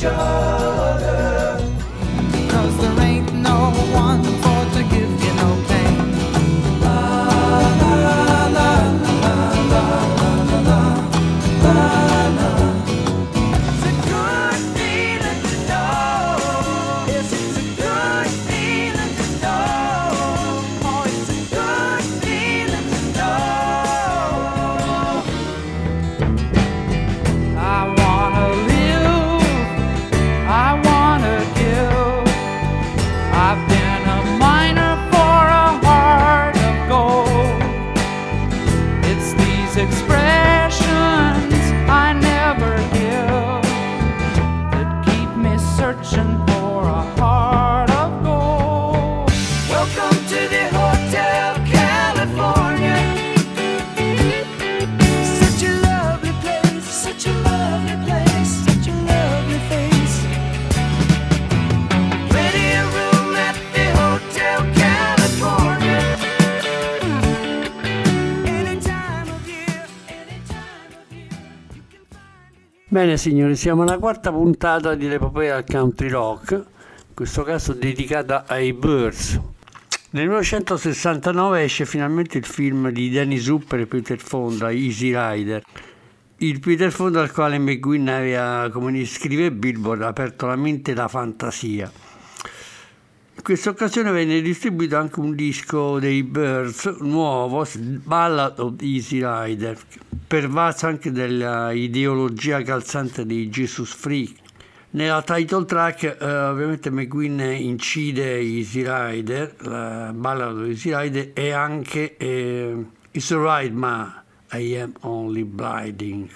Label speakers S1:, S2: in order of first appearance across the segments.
S1: joy.
S2: Bene signori, siamo alla quarta puntata di L'epopea country rock, in questo caso dedicata ai Birds. Nel 1969 esce finalmente il film di Danny Zuper e Peter Fonda, Easy Rider. Il Peter Fonda al quale McGuinn aveva, come scrive Billboard, aperto la mente e la fantasia. In questa occasione venne distribuito anche un disco dei Birds nuovo, Ballad of Easy Rider, pervaso anche della ideologia calzante dei Jesus Freak. Nella title track eh, ovviamente McQueen incide Easy Rider, la Ballad of Easy Rider e anche eh, It's alright ma I am only blinding.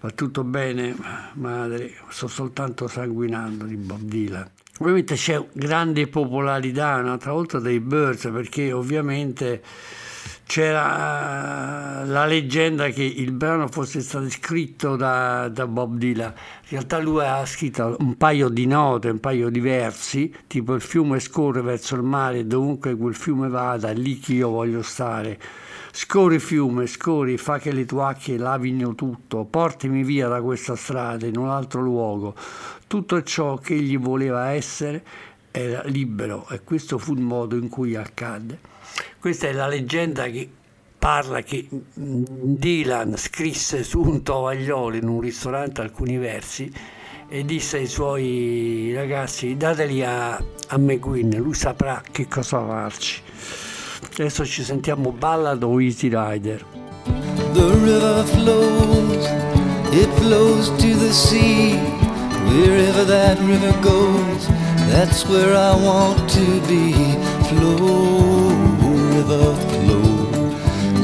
S2: Va tutto bene, madre, sto soltanto sanguinando di Bob Dylan. Ovviamente c'è grande popolarità un'altra volta dei Birds perché ovviamente c'era la leggenda che il brano fosse stato scritto da, da Bob Dylan. In realtà lui ha scritto un paio di note, un paio di versi, tipo il fiume scorre verso il mare, dovunque quel fiume vada, lì che io voglio stare. Scorri fiume, scorri, fa che le tue acque lavino tutto, portami via da questa strada in un altro luogo. Tutto ciò che egli voleva essere era libero e questo fu il modo in cui accadde. Questa è la leggenda che parla che Dylan scrisse su un tovagliolo in un ristorante alcuni versi e disse ai suoi ragazzi dateli a, a McQueen, lui saprà che cosa farci. Adesso ci sentiamo Ballad Easy Rider.
S3: The river flows, it flows to the sea. Wherever that river goes, that's where I want to be. Flow, river, flow.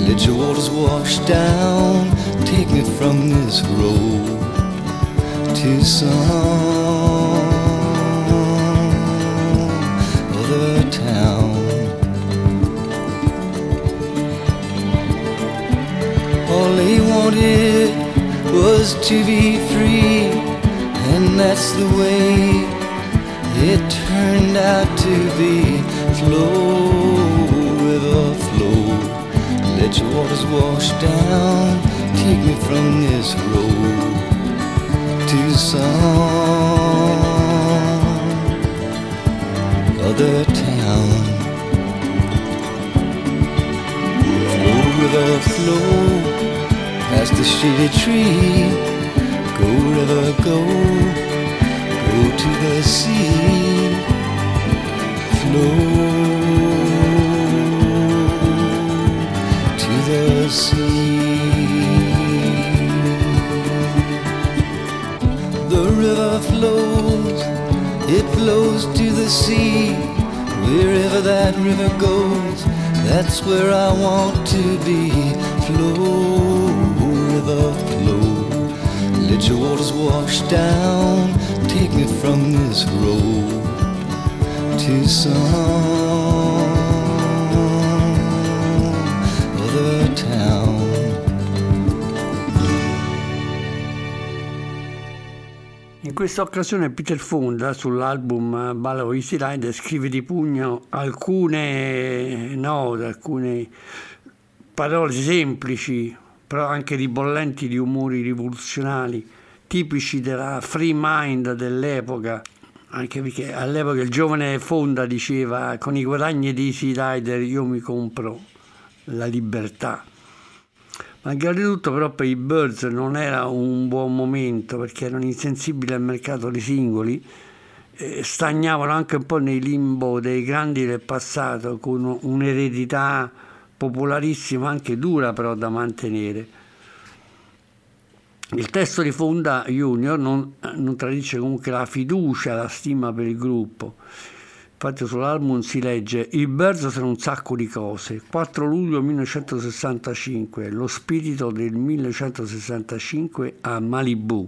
S3: Let your waters wash down, take me from this road to some other town. All he wanted was to be free, and that's the way it turned out to be. Flow, river, flow. Let your waters wash down, take me from this road to some other town. Flow, river, flow past the shady tree. River, go, go to the sea. Flow to the sea. The river flows, it flows to the sea. Wherever that river goes, that's where I want to be. Flow, river, flow. Let your waters wash down, take me from this road to some other town.
S2: In questa occasione Peter Fonda sull'album Ballo Easy Rider scrive di pugno alcune note, alcune parole semplici però anche ribollenti di umori rivoluzionali, tipici della free mind dell'epoca, anche perché all'epoca il giovane Fonda diceva con i guadagni di Easy Rider io mi compro la libertà. Malgrado tutto però per i Birds non era un buon momento perché erano insensibili al mercato dei singoli, eh, stagnavano anche un po' nei limbo dei grandi del passato con un'eredità popolarissima, anche dura però da mantenere. Il testo di Fonda Junior non, non tradisce comunque la fiducia, la stima per il gruppo. Infatti sull'album si legge I Birds sono un sacco di cose. 4 luglio 1965, lo spirito del 1965 a Malibu.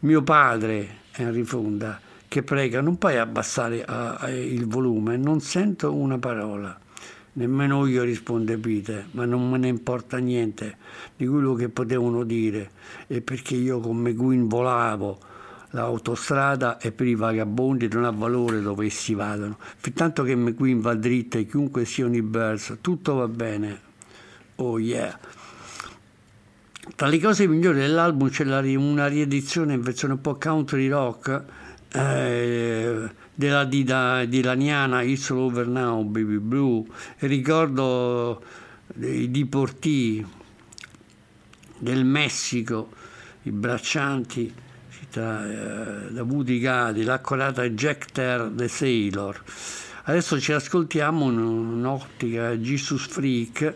S2: Mio padre, Henry Fonda, che prega, non puoi abbassare uh, il volume, non sento una parola. Nemmeno io, risponde Peter, ma non me ne importa niente di quello che potevano dire, e perché io con McQueen volavo l'autostrada e per i vagabondi non ha valore dove essi vadano. Fintanto che McQueen va dritta e chiunque i Birds, tutto va bene. Oh yeah. Tra le cose migliori dell'album c'è una riedizione in versione un po' country rock eh, della Dida, dilaniana It's Over Now, Baby Blue, e ricordo dei diportii del Messico, i braccianti da, eh, da Woody Gadi, l'accorata Jack Ter The Sailor. Adesso ci ascoltiamo un'ottica Jesus Freak,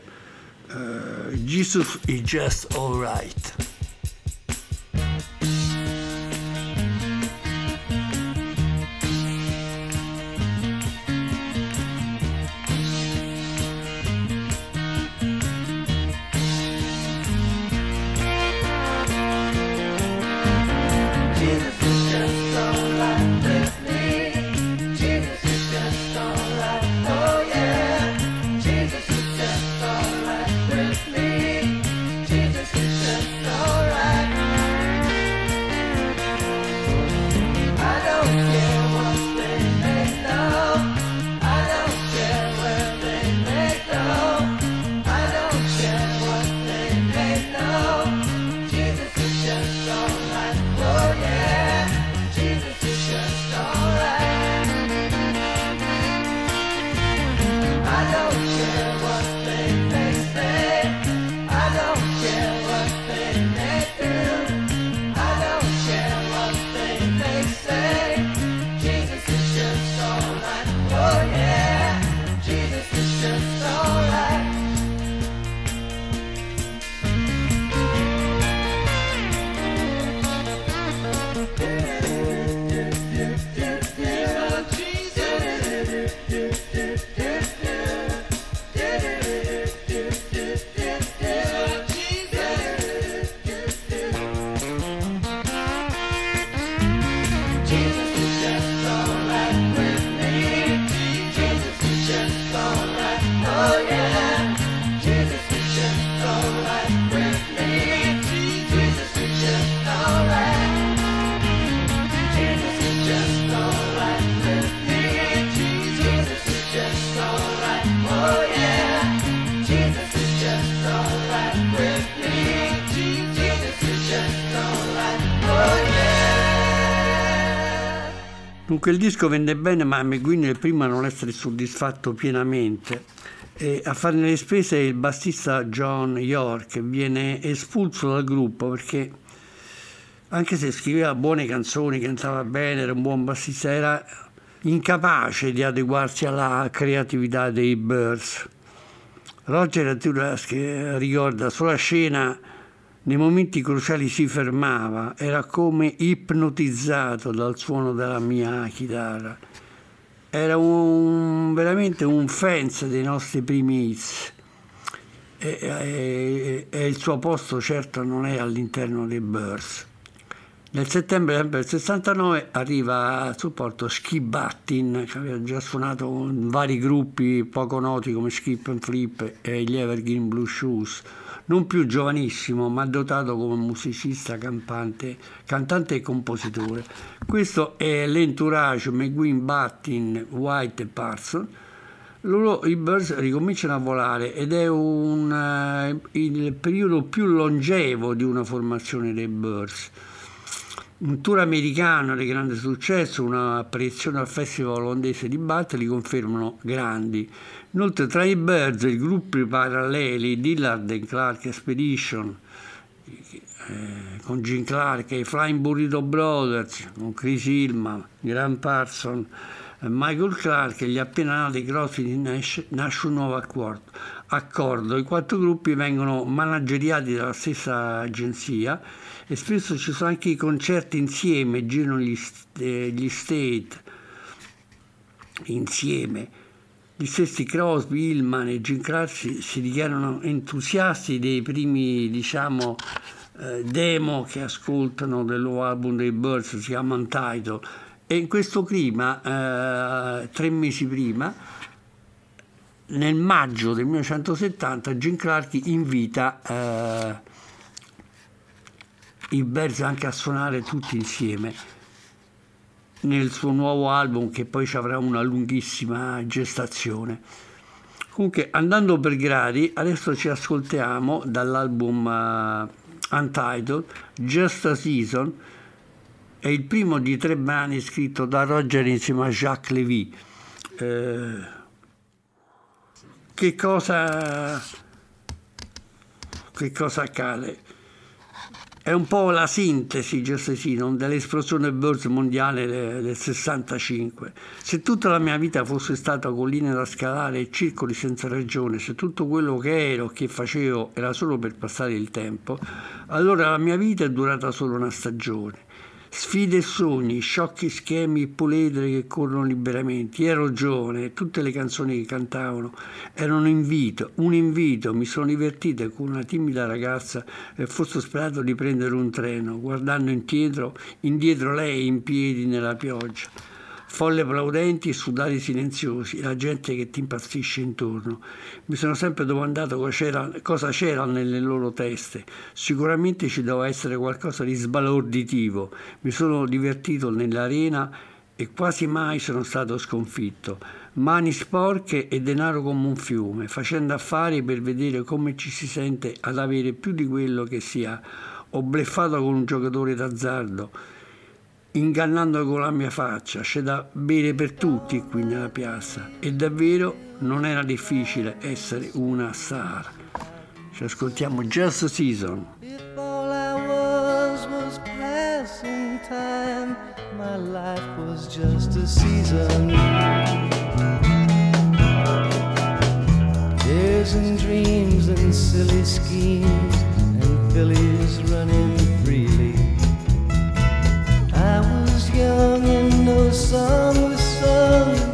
S2: uh, Jesus is just alright. Dunque il disco vende bene, ma McGuinn è il primo a non essere soddisfatto pienamente. E a farne le spese il bassista John York viene espulso dal gruppo perché anche se scriveva buone canzoni, cantava bene, era un buon bassista, era incapace di adeguarsi alla creatività dei Birds. Roger addirittura ricorda sulla scena nei momenti cruciali si fermava, era come ipnotizzato dal suono della mia chitarra. Era un, veramente un fans dei nostri primi hits. E, e, e, il suo posto certo non è all'interno dei Birds. Nel settembre del 69 arriva sul porto Skip Battin, che aveva già suonato con vari gruppi poco noti come Skip and Flip e gli Evergreen Blue Shoes. Non più giovanissimo, ma dotato come musicista, campante, cantante e compositore. Questo è l'entourage McGuinn, Battin, White e Parson. Loro, i Birds ricominciano a volare ed è un, eh, il periodo più longevo di una formazione dei Birds un tour americano di grande successo, un'apparizione al festival olandese di Bath li confermano grandi. Inoltre tra i Birds i gruppi paralleli Dillard and Clark Expedition eh, con Gene Clark e i Flying Burrito Brothers con Chris Hillman, Graham Parson, eh, Michael Clark e gli appena nati Crosby di nasce un nuovo accordo. accordo. I quattro gruppi vengono manageriati dalla stessa agenzia e spesso ci sono anche i concerti insieme, girano gli, eh, gli state insieme. Gli stessi Crosby, Hillman e Jim Clark si, si dichiarano entusiasti dei primi, diciamo, eh, demo che ascoltano del nuovo album dei Birds, si chiama Untitled. E in questo clima, eh, tre mesi prima, nel maggio del 1970, Jim Clark invita eh, i Bears anche a suonare tutti insieme nel suo nuovo album che poi ci avrà una lunghissima gestazione. Comunque andando per gradi, adesso ci ascoltiamo dall'album uh, Untitled Just a Season, è il primo di tre brani scritto da Roger insieme a Jacques Lévy. Eh, che cosa che cosa accade? È un po' la sintesi, Jesse Sinon, dell'esplosione Birds mondiale del 65. Se tutta la mia vita fosse stata colline da scalare e circoli senza ragione, se tutto quello che ero che facevo era solo per passare il tempo, allora la mia vita è durata solo una stagione. Sfide e sogni, sciocchi schemi e puledre che corrono liberamente. Ero giovane tutte le canzoni che cantavano erano un invito, un invito. Mi sono divertita con una timida ragazza e forse sperato di prendere un treno, guardando indietro, indietro lei in piedi nella pioggia folle applaudenti e sudati silenziosi, la gente che ti impazzisce intorno. Mi sono sempre domandato cosa cosa c'era nelle loro teste. Sicuramente ci doveva essere qualcosa di sbalorditivo. Mi sono divertito nell'arena e quasi mai sono stato sconfitto. Mani sporche e denaro come un fiume, facendo affari per vedere come ci si sente ad avere più di quello che si ha. Ho bleffato con un giocatore d'azzardo ingannando con la mia faccia, c'è da bere per tutti qui nella piazza e davvero non era difficile essere una star. Ci ascoltiamo Just Season.
S3: All I was was passing time, my life was just a season. Dares and dreams and silly schemes and fillies running young and no song was sung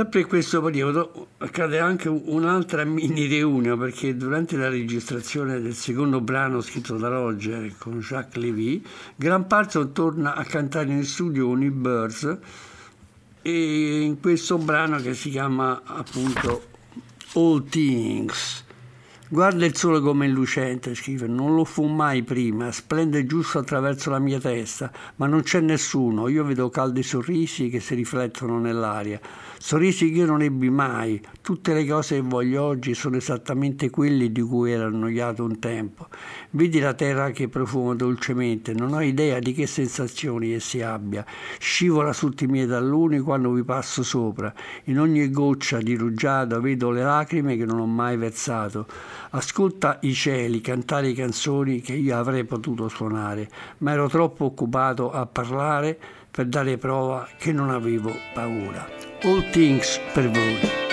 S2: Sempre in questo periodo accade anche un'altra mini reunione perché durante la registrazione del secondo brano scritto da Roger con Jacques Levy, Graham Parsons torna a cantare in studio con i Birds e in questo brano che si chiama appunto All Things. Guarda il sole come è lucente, scrive, non lo fu mai prima, splende giusto attraverso la mia testa, ma non c'è nessuno, io vedo caldi sorrisi che si riflettono nell'aria, sorrisi che io non ebbi mai, tutte le cose che voglio oggi sono esattamente quelle di cui ero annoiato un tempo. Vedi la terra che profuma dolcemente, non ho idea di che sensazioni essi abbia, scivola sotto i miei talloni quando vi passo sopra, in ogni goccia di rugiada vedo le lacrime che non ho mai versato. Ascolta i cieli cantare canzoni che io avrei potuto suonare, ma ero troppo occupato a parlare per dare prova che non avevo paura. All things per voi.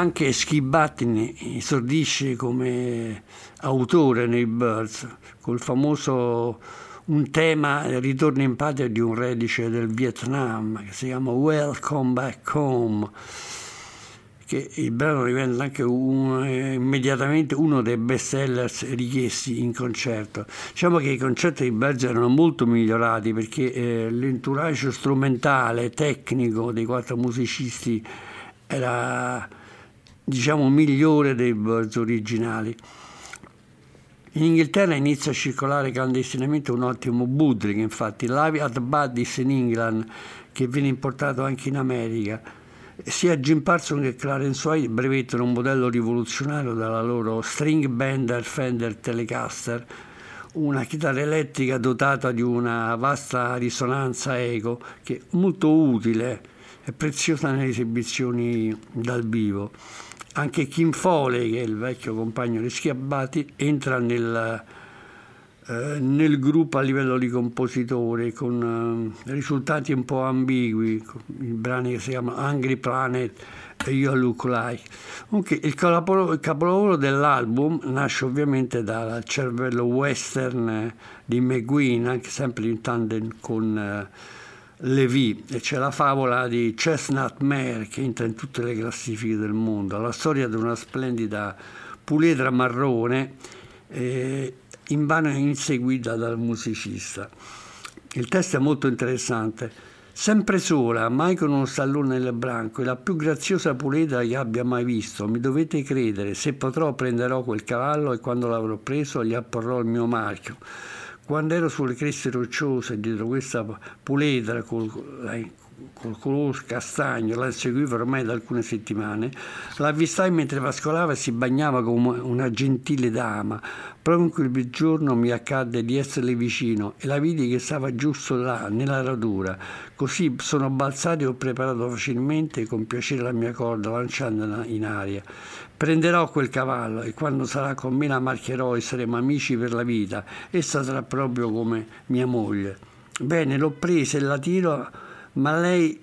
S2: Anche Schibattini esordisce come autore nei Birds, col famoso un tema ritorno in patria di un reduce del Vietnam che si chiama Welcome Back Home che il brano diventa anche un- immediatamente uno dei best sellers richiesti in concerto. Diciamo che i concerti di Birds erano molto migliorati perché eh, l'entourage strumentale, tecnico dei quattro musicisti era diciamo migliore dei Birds originali. In Inghilterra inizia a circolare clandestinamente un ottimo Budrik, infatti, Live at Buddy's in England, che viene importato anche in America. Sia Jim Parsons che Clarence White brevettano un modello rivoluzionario dalla loro String Bender Fender Telecaster, una chitarra elettrica dotata di una vasta risonanza eco che è molto utile e preziosa nelle esibizioni dal vivo. Anche Kim Foley, che è il vecchio compagno di Schiabbati, entra nel, eh, nel gruppo a livello di compositore con eh, risultati un po' ambigui, con i brani che si chiamano Angry Planet e You Look Like. Comunque, il capolavoro, il capolavoro dell'album nasce ovviamente dal cervello western di McGueen, anche sempre in tandem con eh, Levi e c'è la favola di Chestnut Mare che entra in tutte le classifiche del mondo, la storia di una splendida puledra marrone eh, invano inseguita dal musicista. Il testo è molto interessante. Sempre sola, mai con uno stallone nel branco, è la più graziosa puledra che abbia mai visto. Mi dovete credere, se potrò prenderò quel cavallo e quando l'avrò preso gli apporrò il mio marchio. Quando ero sulle creste rocciose dietro questa puledra col, col colore castagno, la seguivo ormai da alcune settimane, l'avvistai mentre pascolava e si bagnava come una gentile dama. Proprio in quel giorno mi accadde di esserle vicino e la vidi che stava giusto là, nella radura. Così sono balzato e ho preparato facilmente con piacere la mia corda, lanciandola in aria. Prenderò quel cavallo e quando sarà con me la marcherò e saremo amici per la vita. Essa sarà proprio come mia moglie. Bene, l'ho presa e la tiro, ma lei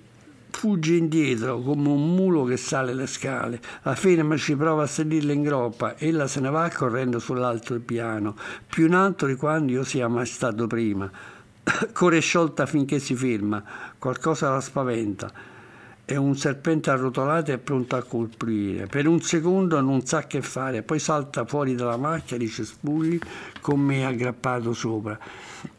S2: fugge indietro come un mulo che sale le scale. La ferma ci prova a salirla in groppa. Ella se ne va correndo sull'altro piano, più in alto di quando io sia mai stato prima. Corre sciolta finché si ferma, qualcosa la spaventa. È un serpente arrotolato e pronto a colpire. Per un secondo non sa che fare, poi salta fuori dalla macchia di cespugli con me aggrappato sopra,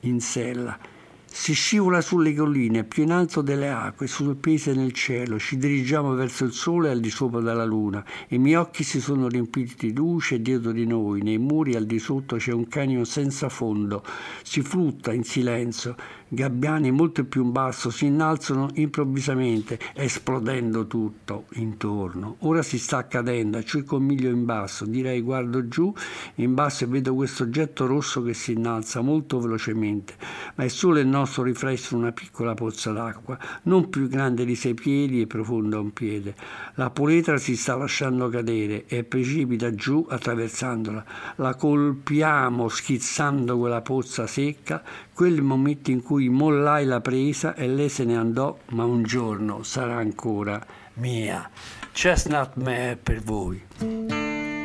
S2: in sella. Si scivola sulle colline, più in alto delle acque, sospese nel cielo. Ci dirigiamo verso il sole al di sopra della luna. I miei occhi si sono riempiti di luce e dietro di noi, nei muri al di sotto c'è un canyon senza fondo. Si flutta in silenzio. Gabbiani molto più in basso si innalzano improvvisamente, esplodendo tutto intorno. Ora si sta accadendo, a circa un miglio in basso. Direi guardo giù, in basso e vedo questo oggetto rosso che si innalza molto velocemente, ma è solo il nostro riflesso in una piccola pozza d'acqua, non più grande di sei piedi e profonda un piede. La puletra si sta lasciando cadere e precipita giù attraversandola. La colpiamo schizzando quella pozza secca, quel momento in cui mollai la presa e lei se ne andò, ma un giorno sarà ancora mia. Chestnut Mare per voi.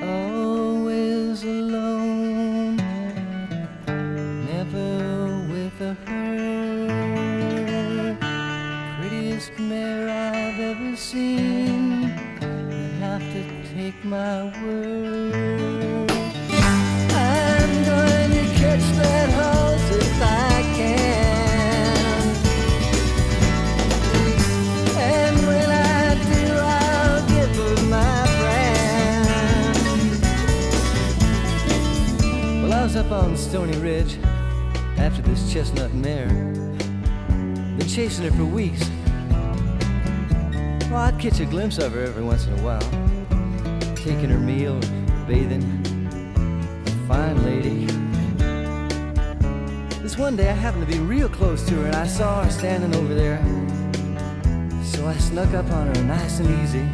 S3: always alone, never with a hurt. Prettiest mare I've ever seen. You have to take my word. Up on Stony Ridge after this chestnut mare. Been chasing her for weeks. Well, I'd catch a glimpse of her every once in a while. Taking her meal, bathing. Fine lady. This one day I happened to be real close to her and I saw her standing over there. So I snuck up on her nice and easy.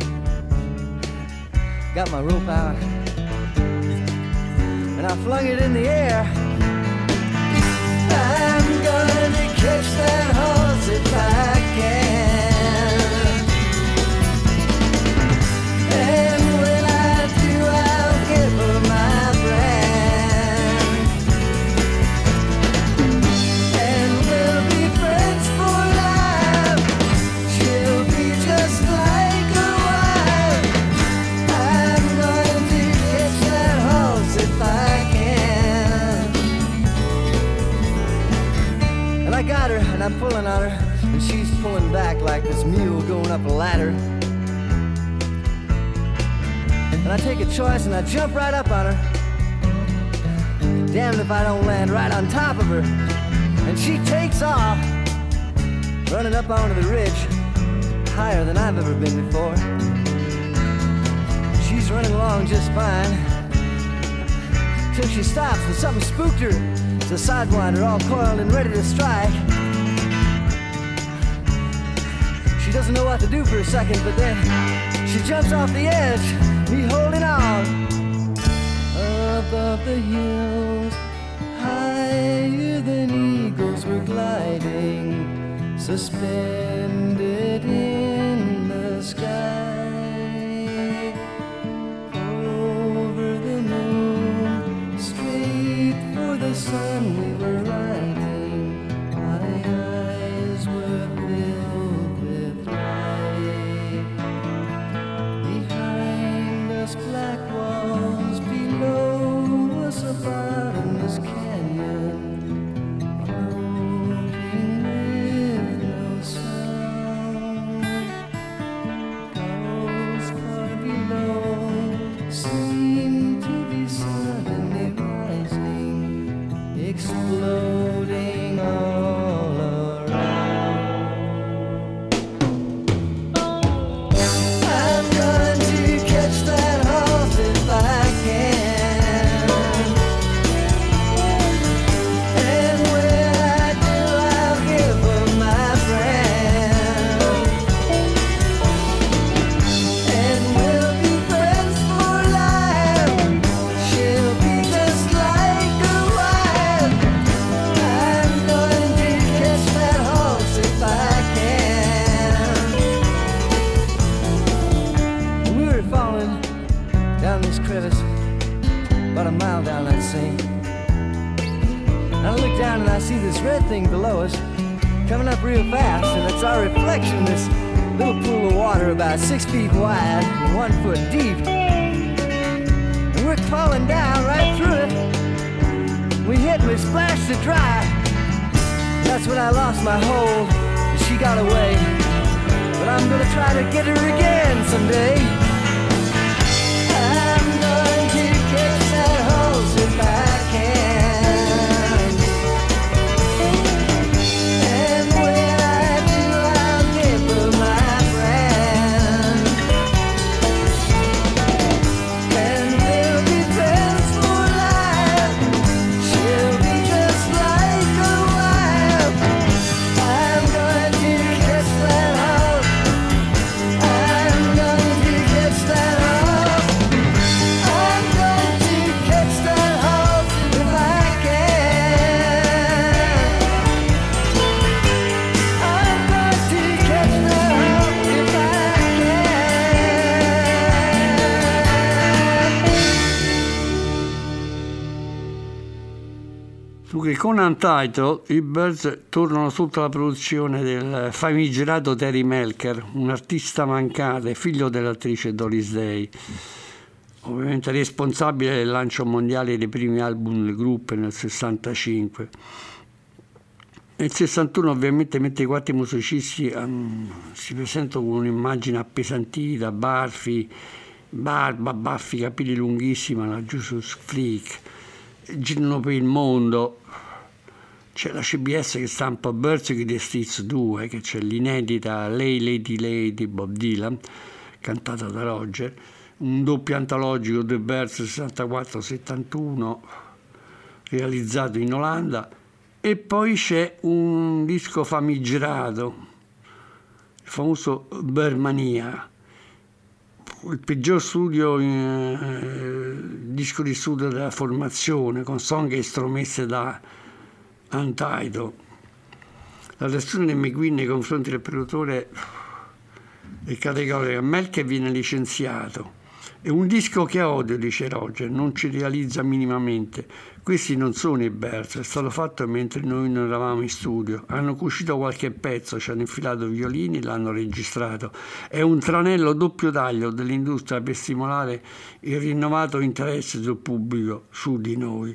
S3: Got my rope out. And I flung it in the air. I'm gonna catch that horse if I pulling on her, and she's pulling back like this mule going up a ladder. And I take a choice and I jump right up on her. Damned if I don't land right on top of her. And she takes off, running up onto the ridge, higher than I've ever been before. She's running along just fine. Till she stops and something spooked her. It's a sidewinder all coiled and ready to strike. She doesn't know what to do for a second, but then she jumps off the edge, me holding on. Above the hills, higher than eagles were gliding, suspended in the sky. Over the moon, straight for the sun
S2: Untitled i Birds tornano sotto la produzione del famigerato Terry Melker, un artista mancato e figlio dell'attrice Doris Day, ovviamente responsabile del lancio mondiale dei primi album del gruppo nel 65. Nel 61 ovviamente mentre i quattro musicisti ehm, si presentano con un'immagine appesantita, barfi, barba, baffi, capelli lunghissimi, la Jesus Freak, girano per il mondo. C'è la CBS che stampa Birds Streets 2, che c'è l'inedita Lay Lady Lady Bob Dylan, cantata da Roger, un doppio antologico The Birds 64-71, realizzato in Olanda, e poi c'è un disco famigerato, il famoso Bermania, il peggior studio, eh, disco di studio della formazione, con song estromesse da Untitled. La reazione di McQueen nei confronti del produttore è categorica. Melker viene licenziato. È un disco che odio, dice Roger, non ci realizza minimamente. Questi non sono i Birds, è stato fatto mentre noi non eravamo in studio. Hanno cucito qualche pezzo, ci hanno infilato violini, l'hanno registrato. È un tranello doppio taglio dell'industria per stimolare il rinnovato interesse del pubblico su di noi.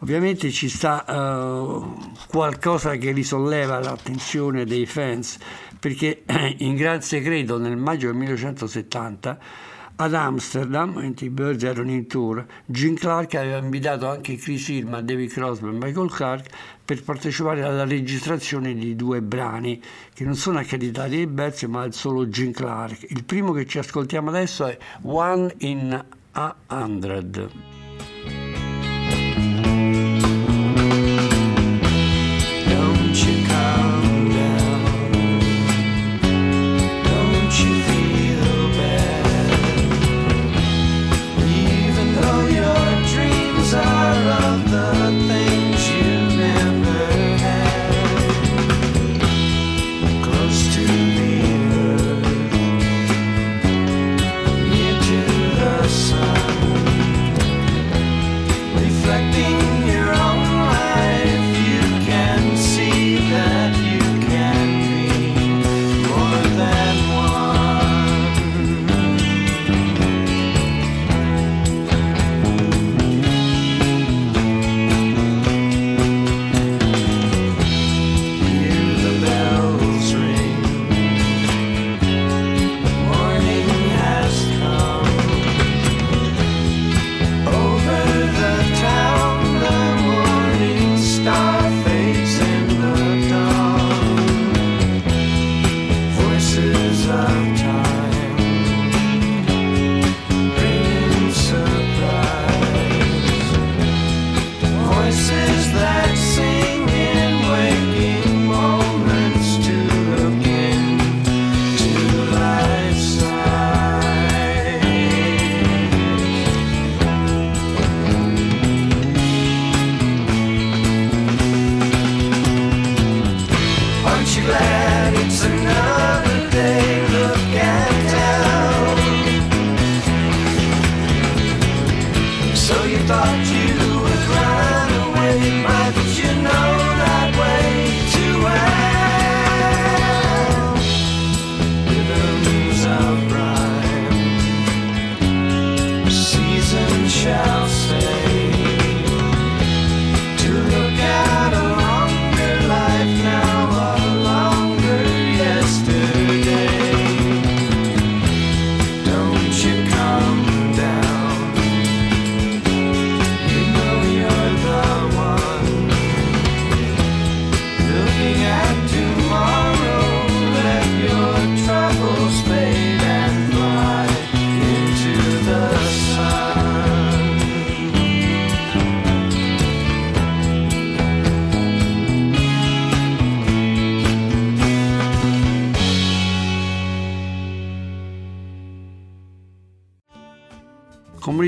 S1: Ovviamente ci sta eh, qualcosa che risolleva l'attenzione dei fans, perché in gran segreto nel maggio del 1970 ad Amsterdam, mentre i Birds erano in tour, Gene Clark aveva invitato anche Chris Hillman, David Crosby e Michael Clark per partecipare alla registrazione di due brani che non sono accreditati ai Birds ma al solo Gene Clark. Il primo che ci ascoltiamo adesso è One in a Hundred.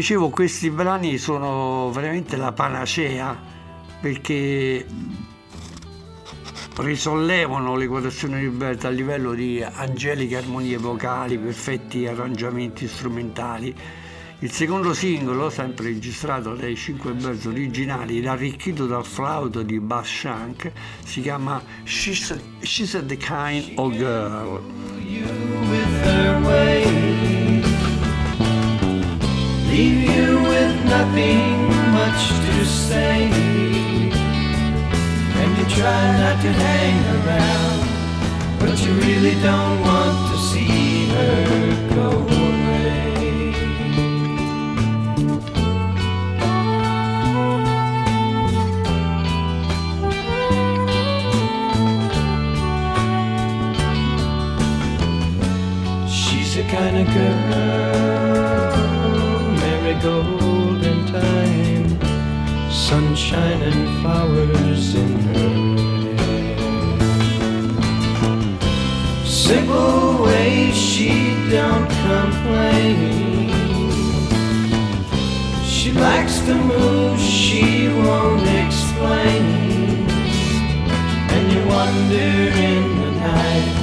S1: Dicevo, questi brani sono veramente la panacea perché risollevano le quotazioni di Berta a livello di angeliche armonie vocali, perfetti arrangiamenti strumentali. Il secondo singolo, sempre registrato dai cinque Birds originali ed arricchito dal flauto di Bass Shank, si chiama She's, She's the Kind of Girl.
S4: Leave you with nothing much to say. And you try not to hang around, but you really don't want to see her go away. She's the kind of girl, marigold in time, sunshine and flowers in her hair. Simple ways she don't complain. She likes to move, she won't explain. And you wonder in the night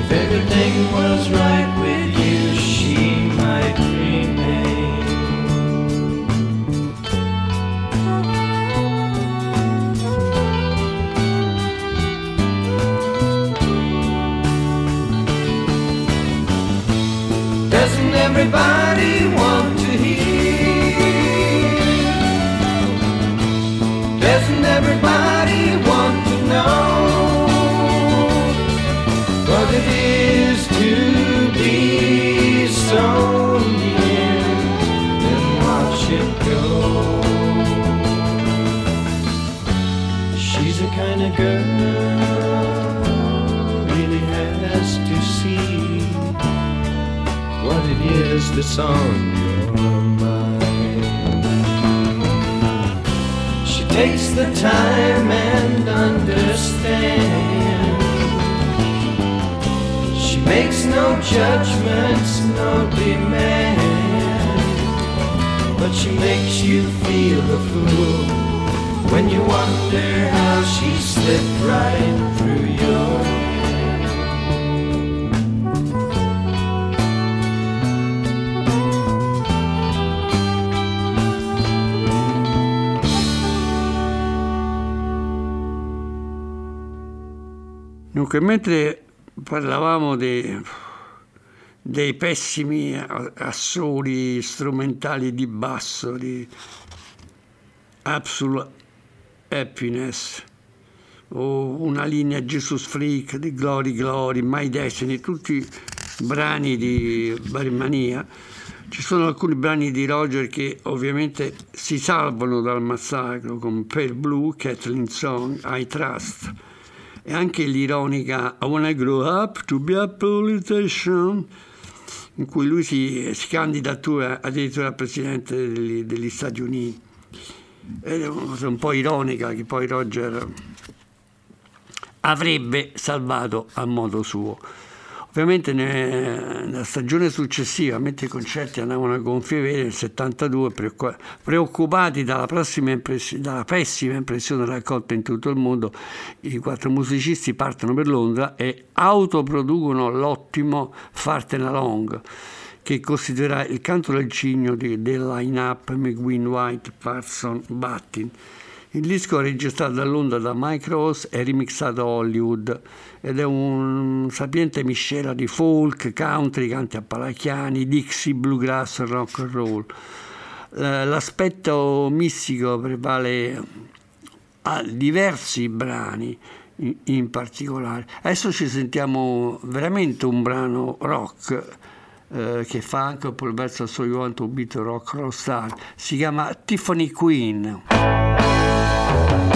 S4: if everything was right
S2: dei pessimi assoli strumentali di basso, di Absolute Happiness, o una linea Jesus Freak di Glory Glory, My Destiny, tutti brani di Barmania. Ci sono alcuni brani di Roger che ovviamente si salvano dal massacro, come Pale Blue, Kathleen Song, I Trust e anche l'ironica I wanna grow up to be a politician in cui lui si, si candidatura addirittura a presidente degli, degli Stati Uniti. È una cosa un po' ironica che poi Roger avrebbe salvato a modo suo ovviamente ne- nella stagione successiva mentre i concerti andavano a gonfie vele nel 72 preoccu- preoccupati dalla, dalla pessima impressione raccolta in tutto il mondo i quattro musicisti partono per Londra e autoproducono l'ottimo Farten Along che costituirà il canto del cigno del line-up McGuinn White Parson Battin il disco è registrato da Londra da Mike Ross e remixato a Hollywood ed è un sapiente miscela di folk, country, canti appalachiani, Dixie, bluegrass, rock and roll. Eh, L'aspetto mistico prevale a diversi brani in, particolare. Adesso ci sentiamo veramente un brano rock eh, che fa anche un po' il verso So You Want to Beat a Rock Roll Star. Si chiama Tiffany Queen.
S5: Happiness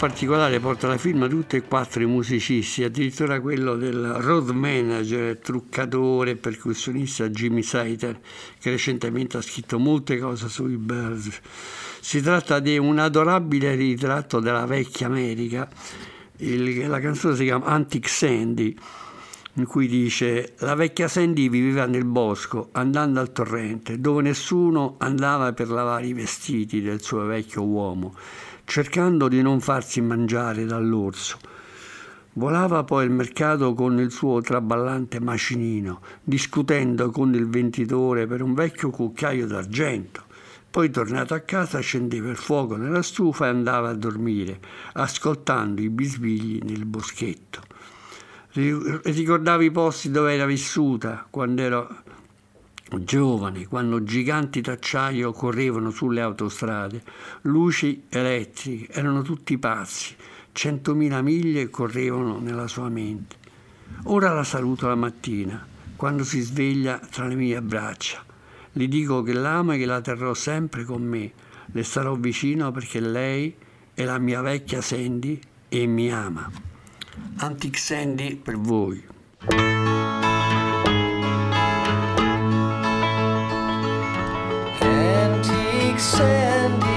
S2: particolare porta la firma tutti e quattro i musicisti, addirittura quello del road manager, truccatore percussionista Jimmy Saiter, che recentemente ha scritto molte cose sui Birds. Si tratta di un adorabile ritratto della vecchia America. Il- la canzone si chiama Antic Sandy, in cui dice la vecchia Sandy viveva nel bosco andando al torrente dove nessuno andava per lavare i vestiti del suo vecchio uomo cercando di non farsi mangiare dall'orso. Volava poi al mercato con il suo traballante macinino discutendo con il venditore per un vecchio cucchiaio d'argento. Poi tornato a casa accendeva il fuoco nella stufa e andava a dormire ascoltando i bisbigli nel boschetto. Ri- ricordava i posti dove era vissuta quando ero giovane, quando giganti d'acciaio correvano sulle autostrade, luci elettriche, erano tutti pazzi, centomila miglia correvano nella sua mente. Ora la saluto la mattina, quando si sveglia tra le mie braccia. Le dico che l'amo e che la terrò sempre con me. Le starò vicino perché lei è la mia vecchia Sandy e mi ama. Antic Sandy per voi.
S3: Sandy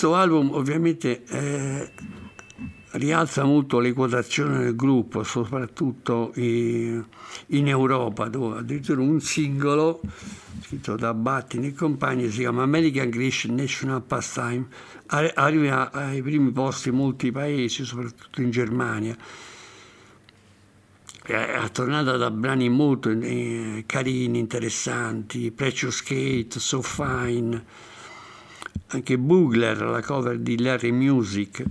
S2: Questo album ovviamente eh, rialza molto le quotazioni del gruppo, soprattutto in Europa, dove addirittura un singolo scritto da Battin e compagni si chiama American Christian National Pastime, arri- arriva ai primi posti in molti paesi, soprattutto in Germania. È tornata da brani molto eh, carini, interessanti, Precious Kate, So Fine, anche Bugler, la cover di Larry Music,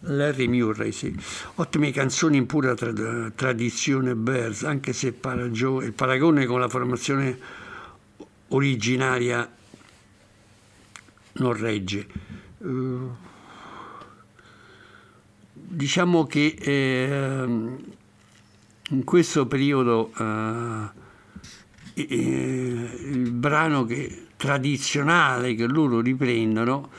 S2: Larry Murray, sì. Ottime canzoni in pura tra- tradizione Bears, anche se paragio- il paragone con la formazione originaria non regge. Eh, diciamo che ehm, in questo periodo eh, eh, il brano che- tradizionale che loro riprendono,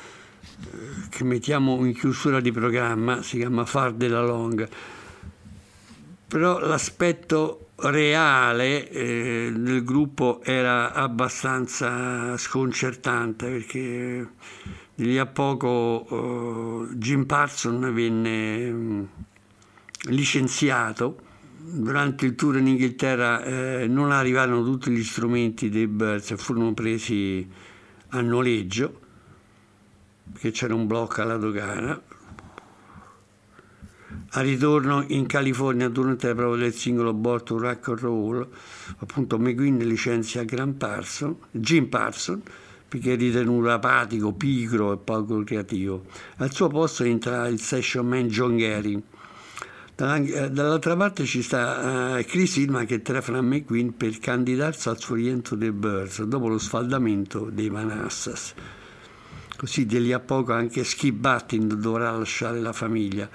S2: eh, che mettiamo in chiusura di programma, si chiama Far della Long, però l'aspetto reale eh, del gruppo era abbastanza sconcertante perché di lì a poco eh, Jim Parson venne mm, licenziato durante il tour in Inghilterra eh, non arrivarono tutti gli strumenti dei Birds furono presi a noleggio perché c'era un blocco alla dogana. Al ritorno in California durante la prova del singolo Born Rock and Roll, appunto McQueen licenzia Graham Parson, Jim Parson perché è ritenuto apatico, pigro e poco creativo. Al suo posto entra il session man John Gary. Dalla- Dall'altra parte ci sta eh, Chris Hillman che telefona a McQueen per candidarsi al suo rientro dei Birds dopo lo sfaldamento dei Manassas. Così di lì a poco anche Skip Battin dovrà lasciare la famiglia.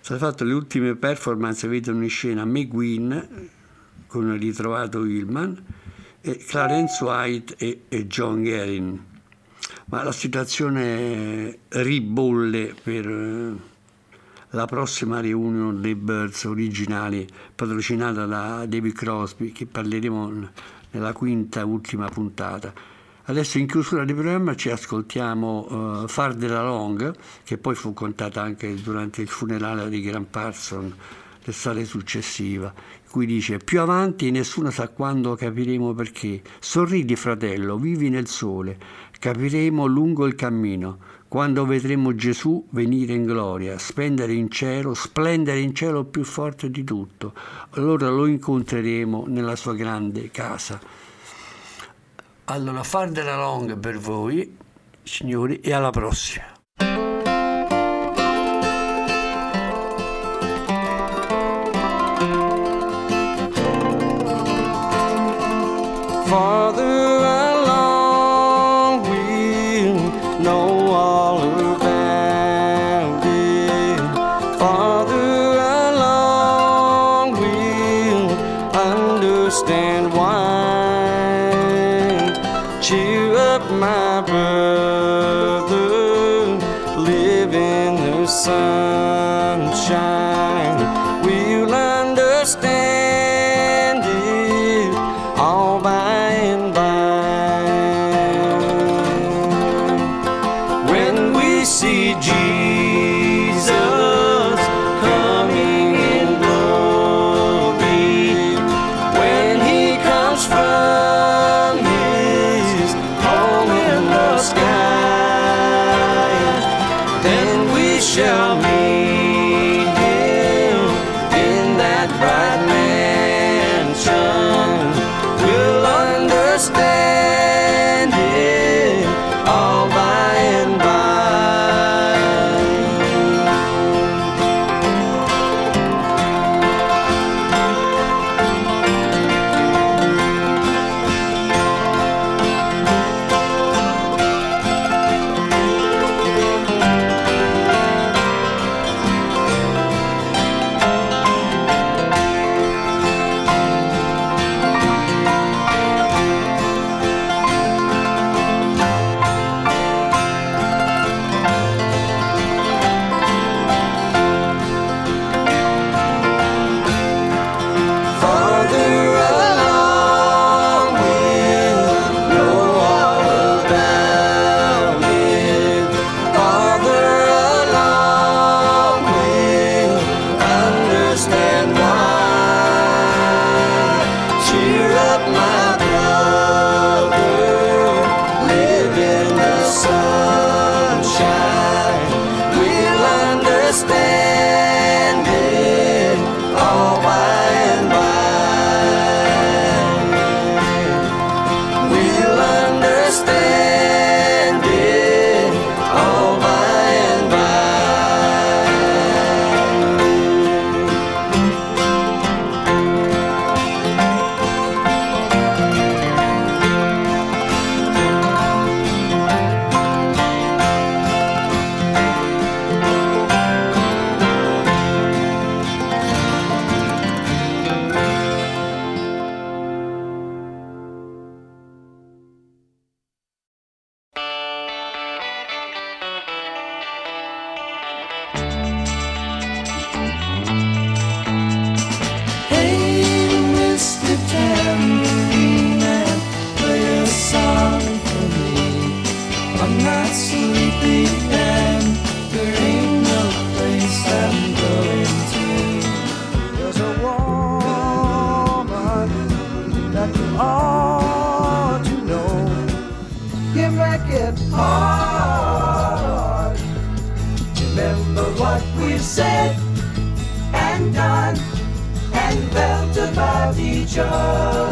S2: Sono fatto le ultime performance, vedono in scena McQueen con il ritrovato Hillman, Clarence White e, e John Guerin. Ma la situazione ribolle per eh, la prossima reunion dei Birds originali patrocinata da David Crosby che parleremo nella quinta ultima puntata. Adesso in chiusura di programma ci ascoltiamo uh, Far della Long, che poi fu contata anche durante il funerale di Graham Parson l'estate successiva, cui dice più avanti nessuno sa quando capiremo perché. Sorridi fratello, vivi nel sole, capiremo lungo il cammino, quando vedremo Gesù venire in gloria, spendere in cielo, splendere in cielo più forte di tutto. Allora lo incontreremo nella sua grande casa. Allora, far della long per voi, signori, e alla prossima.
S6: farther
S1: said and done and felt about each other.